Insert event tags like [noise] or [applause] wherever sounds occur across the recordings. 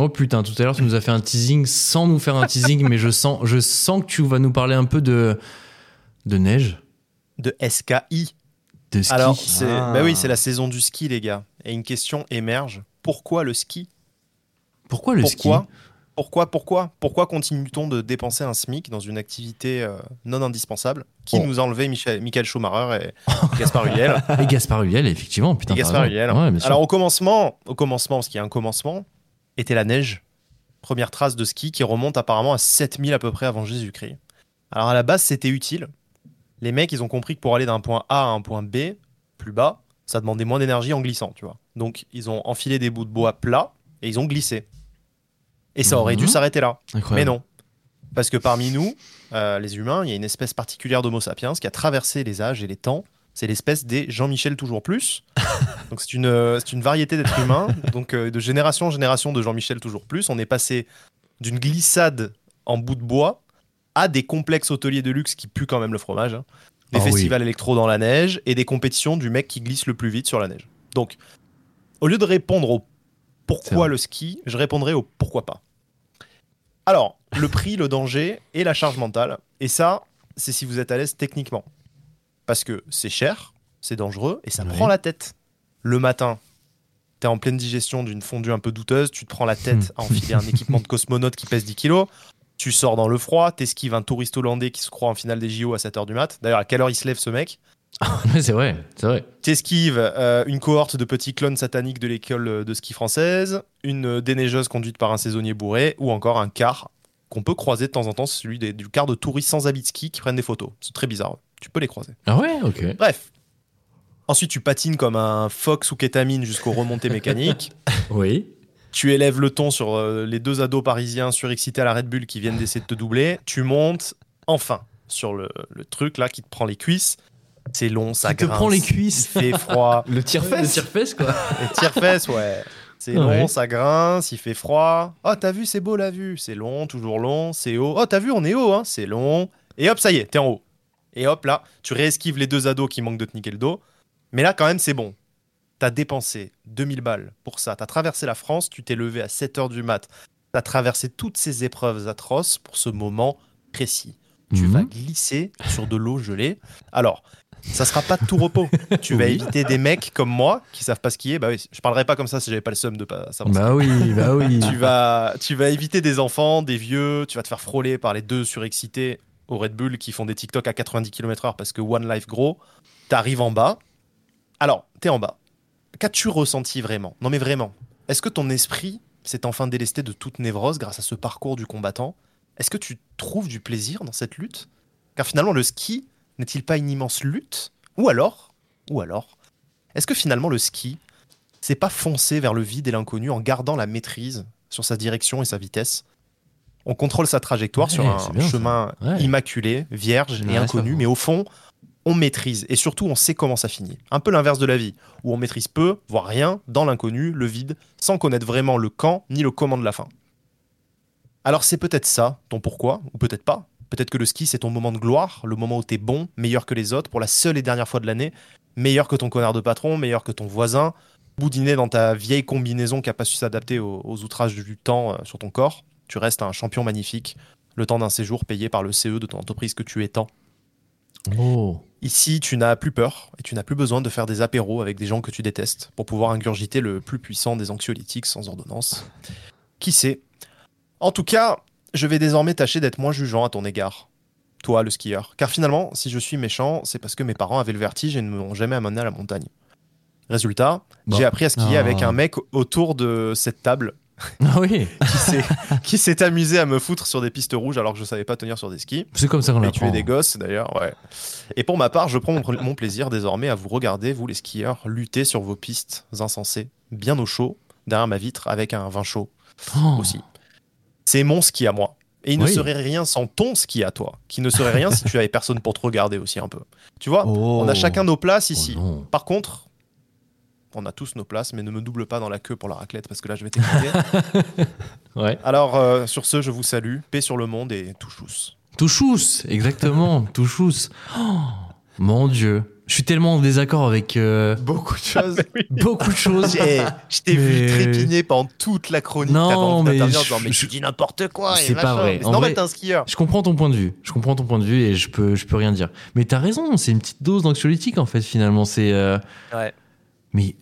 Oh putain, tout à l'heure tu nous as fait un teasing sans nous faire un teasing, mais je sens, je sens que tu vas nous parler un peu de, de neige. De SKI. De ski. Alors, c'est Ah. bah oui, c'est la saison du ski, les gars. Et une question émerge. Pourquoi le ski? Pourquoi le Pourquoi ski? Pourquoi Pourquoi Pourquoi continue-t-on de dépenser un SMIC dans une activité euh, non indispensable? Qui Oh. nous a enlevé Michel, Michael Schumacher et [laughs] Gaspard Huliel Et Gaspard Huliel, effectivement, putain. Et Gaspard. Huliel. Ouais. Alors au commencement, au commencement, parce qu'il y a un commencement, était la neige. Première trace de ski qui remonte apparemment à 7000 à peu près avant Jésus-Christ. Alors à la base, c'était utile. Les mecs, ils ont compris que pour aller d'un point A à un point B, plus bas, ça demandait moins d'énergie en glissant, tu vois. Donc ils ont enfilé des bouts de bois plats et ils ont glissé. Et ça aurait dû Mhm. s'arrêter là. Mais non. Parce que parmi nous, euh, les humains, il y a une espèce particulière d'Homo sapiens qui a traversé les âges et les temps. C'est l'espèce des Jean-Michel toujours plus. [laughs] donc c'est une, euh, une variété d'êtres humains. Donc euh, de génération en génération de Jean-Michel toujours plus, on est passé d'une glissade en bout de bois à des complexes hôteliers de luxe qui puent quand même le fromage. hein. Des Ah oui. festivals électro dans la neige et des compétitions du mec qui glisse le plus vite sur la neige. Donc, au lieu de répondre au pourquoi le ski, je répondrai au pourquoi pas. Alors, le prix, le danger et la charge mentale. Et ça, c'est si vous êtes à l'aise techniquement. Parce que c'est cher, c'est dangereux et ça prend la tête. Le matin, t'es en pleine digestion d'une fondue un peu douteuse, tu te prends la tête à enfiler un équipement de cosmonaute qui pèse 10 kilos. Tu sors dans le froid, t'esquives un touriste hollandais qui se croit en finale des JO à 7h du mat. D'ailleurs, à quelle heure il se lève ce mec? [laughs] C'est vrai, c'est vrai. T'esquives euh, une cohorte de petits clones sataniques de l'école de ski française, une euh, déneigeuse conduite par un saisonnier bourré, ou encore un car qu'on peut croiser de temps en temps, celui des- du car de touristes sans habit de ski qui prennent des photos. C'est très bizarre. Tu peux les croiser. Ah ouais, ok. Bref. Ensuite, tu patines comme un phoque sous kétamine jusqu'aux remontées mécaniques. [laughs] Oui. Tu élèves le ton sur euh, les deux ados parisiens surexcités à la Red Bull qui viennent d'essayer de te doubler. Tu montes enfin sur le, le truc là qui te prend les cuisses. C'est long, ça Qui te grince. prend les cuisses. Il fait froid. [laughs] Le tire-fesse. Le tire-fesse, quoi. Les tire-fesses, ouais. C'est Ah long, ouais. ça grince, il fait froid. Oh, t'as vu, c'est beau la vue. C'est long, toujours long, c'est haut. Oh, t'as vu, on est haut, hein. C'est long. Et hop, ça y est, t'es en haut. Et hop, là, tu réesquives les deux ados qui manquent de te niquer le dos. Mais là, quand même, c'est bon. T'as dépensé 2000 balles pour ça. T'as traversé la France, tu t'es levé à 7h du mat. T'as traversé toutes ces épreuves atroces pour ce moment précis. Tu Mhm. vas glisser sur de l'eau gelée. Alors, ça sera pas de tout repos. Tu vas Oui. éviter des mecs comme moi qui savent pas skier. Bah oui, je parlerais pas comme ça si j'avais pas le seum de pas savoir Bah oui, bah oui. tu vas, tu vas éviter des enfants, des vieux, tu vas te faire frôler par les deux surexcités au Red Bull qui font des TikTok à 90 km/h parce que One Life gros. T'arrives en bas. Alors, t'es en bas. Qu'as-tu ressenti vraiment? Non mais vraiment. Est-ce que ton esprit s'est enfin délesté de toute névrose grâce à ce parcours du combattant? Est-ce que tu trouves du plaisir dans cette lutte? Car finalement, le ski n'est-il pas une immense lutte? Ou alors, ou alors, est-ce que finalement le ski, c'est pas foncer vers le vide et l'inconnu en gardant la maîtrise sur sa direction et sa vitesse? On contrôle sa trajectoire Ouais, sur un bien, chemin Ouais. immaculé, vierge Ouais, et inconnu, mais au fond, on maîtrise et surtout on sait comment ça finit. Un peu l'inverse de la vie, où on maîtrise peu, voire rien, dans l'inconnu, le vide, sans connaître vraiment le quand ni le comment de la fin. Alors c'est peut-être ça, ton pourquoi, ou peut-être pas. Peut-être que le ski c'est ton moment de gloire, le moment où t'es bon, meilleur que les autres, pour la seule et dernière fois de l'année, meilleur que ton connard de patron, meilleur que ton voisin, boudiner dans ta vieille combinaison qui a pas su s'adapter aux, aux outrages du temps euh, sur ton corps. Tu restes un champion magnifique, le temps d'un séjour payé par le CE de ton entreprise que tu tant. Oh. Ici, tu n'as plus peur et tu n'as plus besoin de faire des apéros avec des gens que tu détestes pour pouvoir ingurgiter le plus puissant des anxiolytiques sans ordonnance. Qui sait? En tout cas, je vais désormais tâcher d'être moins jugeant à ton égard. Toi, le skieur. Car finalement, si je suis méchant, c'est parce que mes parents avaient le vertige et ne m'ont jamais amené à la montagne. Résultat, Bon. j'ai appris à skier Ah. avec un mec autour de cette table Ah oui. qui s'est- amusé à me foutre sur des pistes rouges alors que je savais pas tenir sur des skis. C'est comme ça qu'on Et apprend. tuer des gosses d'ailleurs, ouais. Et pour ma part, je prends mon, mon plaisir désormais à vous regarder, vous les skieurs, lutter sur vos pistes insensées, bien au chaud, derrière ma vitre avec un vin chaud Oh. aussi. C'est mon ski à moi. Et il ne serait rien sans ton ski à toi, qui ne serait rien si tu [laughs] avais personne pour te regarder aussi un peu. Tu vois, Oh. on a chacun nos places Oh ici. Par contre, on a tous nos places, mais ne me double pas dans la queue pour la raclette parce que là je vais t'écouter. [laughs] Ouais. Alors euh, sur ce, je vous salue, paix sur le monde et touchous. Touchous, exactement. Touchous. Oh. Mon Dieu. Je suis tellement en désaccord avec euh, Beaucoup de choses. beaucoup de choses. Je t'ai vu Mais- trépigner pendant toute la chronique. Non, mais je- disant, mais je- tu dis n'importe quoi. C'est pas vrai. Mais C'est En normal, vrai- t'es un skieur. Je comprends ton point de vue. Je comprends ton point de vue et je peux, je peux rien dire. Mais t'as raison, c'est une petite dose d'anxiolytique en fait finalement. C'est. euh, Ouais. Mais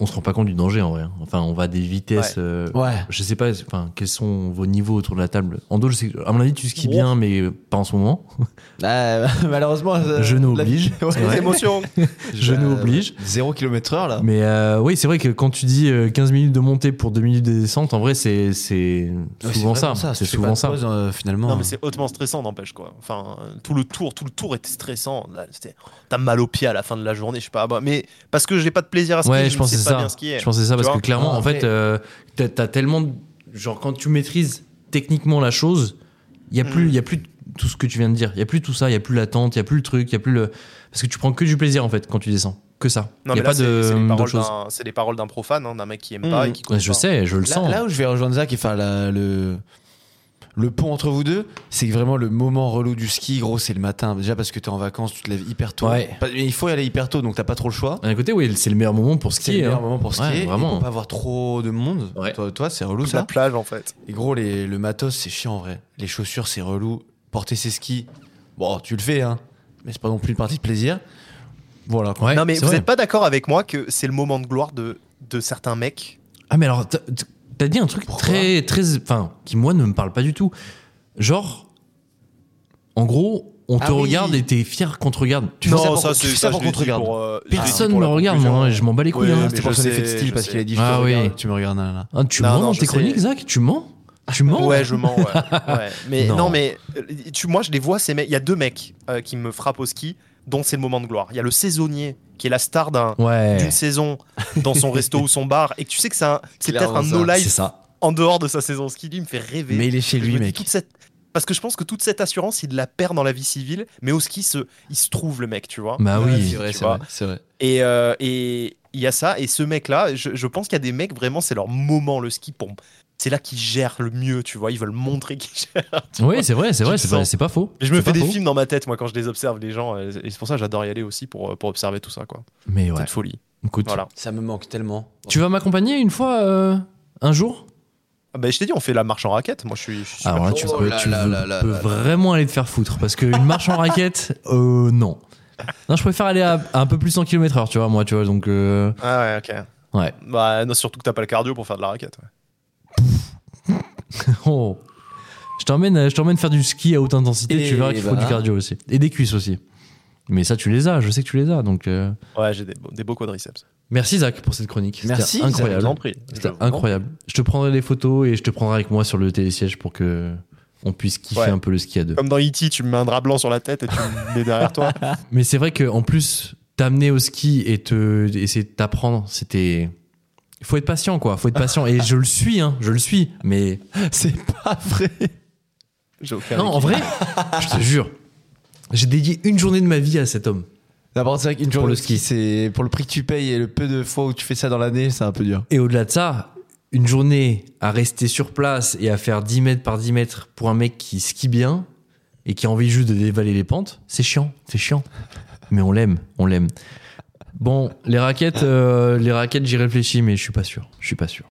on se rend pas compte du danger en vrai. hein. Enfin, on va à des vitesses. euh, Ouais. Je sais pas. Enfin, quels sont vos niveaux autour de la table Ando, je sais que, à mon avis, tu skis bien, mais pas en ce moment. [laughs] Ah, malheureusement. euh, Genou la- oblige. Ouais. Les émotions. [laughs] Genou Euh, oblige. 0 km heure là. Mais euh, oui, c'est vrai que quand tu dis euh, 15 minutes de montée pour 2 minutes de descente, en vrai, c'est c'est Ouais, souvent ça. C'est souvent ça. pause, euh, finalement. Non, mais c'est hautement stressant, n'empêche quoi. Enfin, euh, tout le tour, tout le tour était stressant. T'as mal aux pieds à la fin de la journée, je sais pas. bah, mais parce que j'ai pas de plaisir à skier, Ouais, je, je pense ça. bien skier. Je pense que c'est ça Tu parce que clairement, Ah, en fait, après- euh, t'as tellement. de- Genre, quand tu maîtrises techniquement la chose, il y a plus, Mm. il y a plus tout ce que tu viens de dire. Il y a plus tout ça, il y a plus l'attente, il y a plus le truc, il y a plus le. Parce que tu prends que du plaisir en fait quand tu descends. Que ça. Non, il y mais a là, pas de c'est les paroles d'un- profane, hein, d'un mec qui aime pas et qui Ouais, connaît je pas. sais, je le Là, sens. là où je vais rejoindre Zach et faire la- le, le pont entre vous deux, c'est que vraiment le moment relou du ski, gros, c'est le matin. Déjà parce que t'es en vacances, tu te lèves hyper tôt. Ouais. Pas- mais il faut y aller hyper tôt, donc t'as pas trop le choix. D'un côté, oui, c'est le meilleur moment pour C'est le skier. meilleur hein. moment pour skier. Ouais, vraiment. pour pas avoir trop de monde. Ouais. Toi, toi, c'est relou Toute la ça. plage, en fait. Et gros, les, le matos, c'est chiant en vrai. Les chaussures, c'est relou. Porter ses skis, bon, tu le fais, hein. Mais c'est pas non plus une partie de plaisir. Voilà. quoi. Ouais, non, mais c'est vous vrai. n'êtes pas d'accord avec moi que c'est le moment de gloire de, de certains mecs Ah, mais alors, t'as- t'as dit un truc Pourquoi très, très. Enfin, qui moi ne me parle pas du tout. Genre, en gros, on te Ah oui. regarde et t'es fier qu'on te regarde. Tu fais fais ça ça pour- tu fais ça pour qu'on te regarde. pour, euh, Personne me regarde, moi, je m'en bats les couilles. Ouais, hein. C'était pour son effet de style parce qu'il a dit je Ah oui. regarde, tu me regardes là. là. Ah, tu Non, mens non, dans tes sais. chroniques, Zach Tu mens Tu mens Ouais, je mens. Ouais. [laughs] Ouais. Mais Non. non, mais euh, tu, moi, je les vois ces mecs. Il y a deux mecs euh, qui me frappent au ski, dont c'est le moment de gloire. Il y a le saisonnier qui est la star Ouais. d'une saison dans son resto [laughs] ou son bar et que tu sais que c'est peut-être un Clairement no ça, C'est life ça. en dehors de sa saison ski. Lui, il me fait rêver. Mais il est chez lui, me mec. toute cette- Parce que je pense que toute cette assurance, il la perd dans la vie civile, mais au ski, se... il se trouve le mec, tu vois. Bah oui. c'est vrai, tu c'est vrai, vrai. Et euh, et il y a ça, et ce mec-là, je, je pense qu'il y a des mecs, vraiment, c'est leur moment, le ski. Pour... C'est là qu'ils gèrent le mieux, tu vois. Ils veulent montrer qu'ils gèrent. [laughs] Oui, c'est vrai, c'est vrai, c'est pas, sens. c'est pas faux. Et je me fais des faux. films dans ma tête, moi, quand je les observe, les gens. euh, Et c'est pour ça que j'adore y aller aussi, pour, pour observer tout ça, quoi. Mais ouais, Cette folie. écoute. Voilà. Ça me manque tellement. Tu vas m'accompagner une fois, euh, un jour? Ah bah, je t'ai dit, on fait la marche en raquette. Moi, je suis, je suis Alors là, tu Oh peux, là tu là veux- là là peux là là. vraiment aller te faire foutre. Parce qu'une marche en raquette, [laughs] euh, non. Non, je préfère aller à, à un peu plus 100 km/h, tu vois, moi, tu vois. Donc, euh, Ah ouais, ok. ouais. Bah, non, surtout que t'as pas le cardio pour faire de la raquette. ouais. [laughs] Oh. Je t'emmène, je t'emmène faire du ski à haute intensité, Et tu verras qu'il faut du cardio aussi. Et des cuisses aussi. Mais ça, tu les as, je sais que tu les as. Donc, euh, Ouais, j'ai des, beaux- des beaux quadriceps. merci Zach pour cette chronique. Merci, incroyable. C'était incroyable. Je te prendrai les photos et je te prendrai avec moi sur le télésiège pour que on puisse kiffer Ouais. un peu le ski à deux. Comme dans E.T., tu me mets un drap blanc sur la tête et tu me mets derrière toi. [laughs] Mais c'est vrai qu'en plus, t'amener au ski et te essayer de t'apprendre, c'était. Il faut être patient, quoi. faut être patient. Et je le suis, hein. Je le suis. Mais. [laughs] C'est pas vrai. Non, en vrai, je te jure, j'ai dédié une journée de ma vie à cet homme. D'abord, c'est vrai qu'une journée le de ski, c'est pour le prix que tu payes et le peu de fois où tu fais ça dans l'année, c'est un peu dur. Et au-delà de ça, une journée à rester sur place et à faire 10 mètres par 10 mètres pour un mec qui skie bien et qui a envie juste de dévaler les pentes, c'est chiant, c'est chiant. Mais on l'aime, on l'aime. Bon, les raquettes, euh, les raquettes, j'y réfléchis, mais je suis pas sûr. Je suis pas sûr.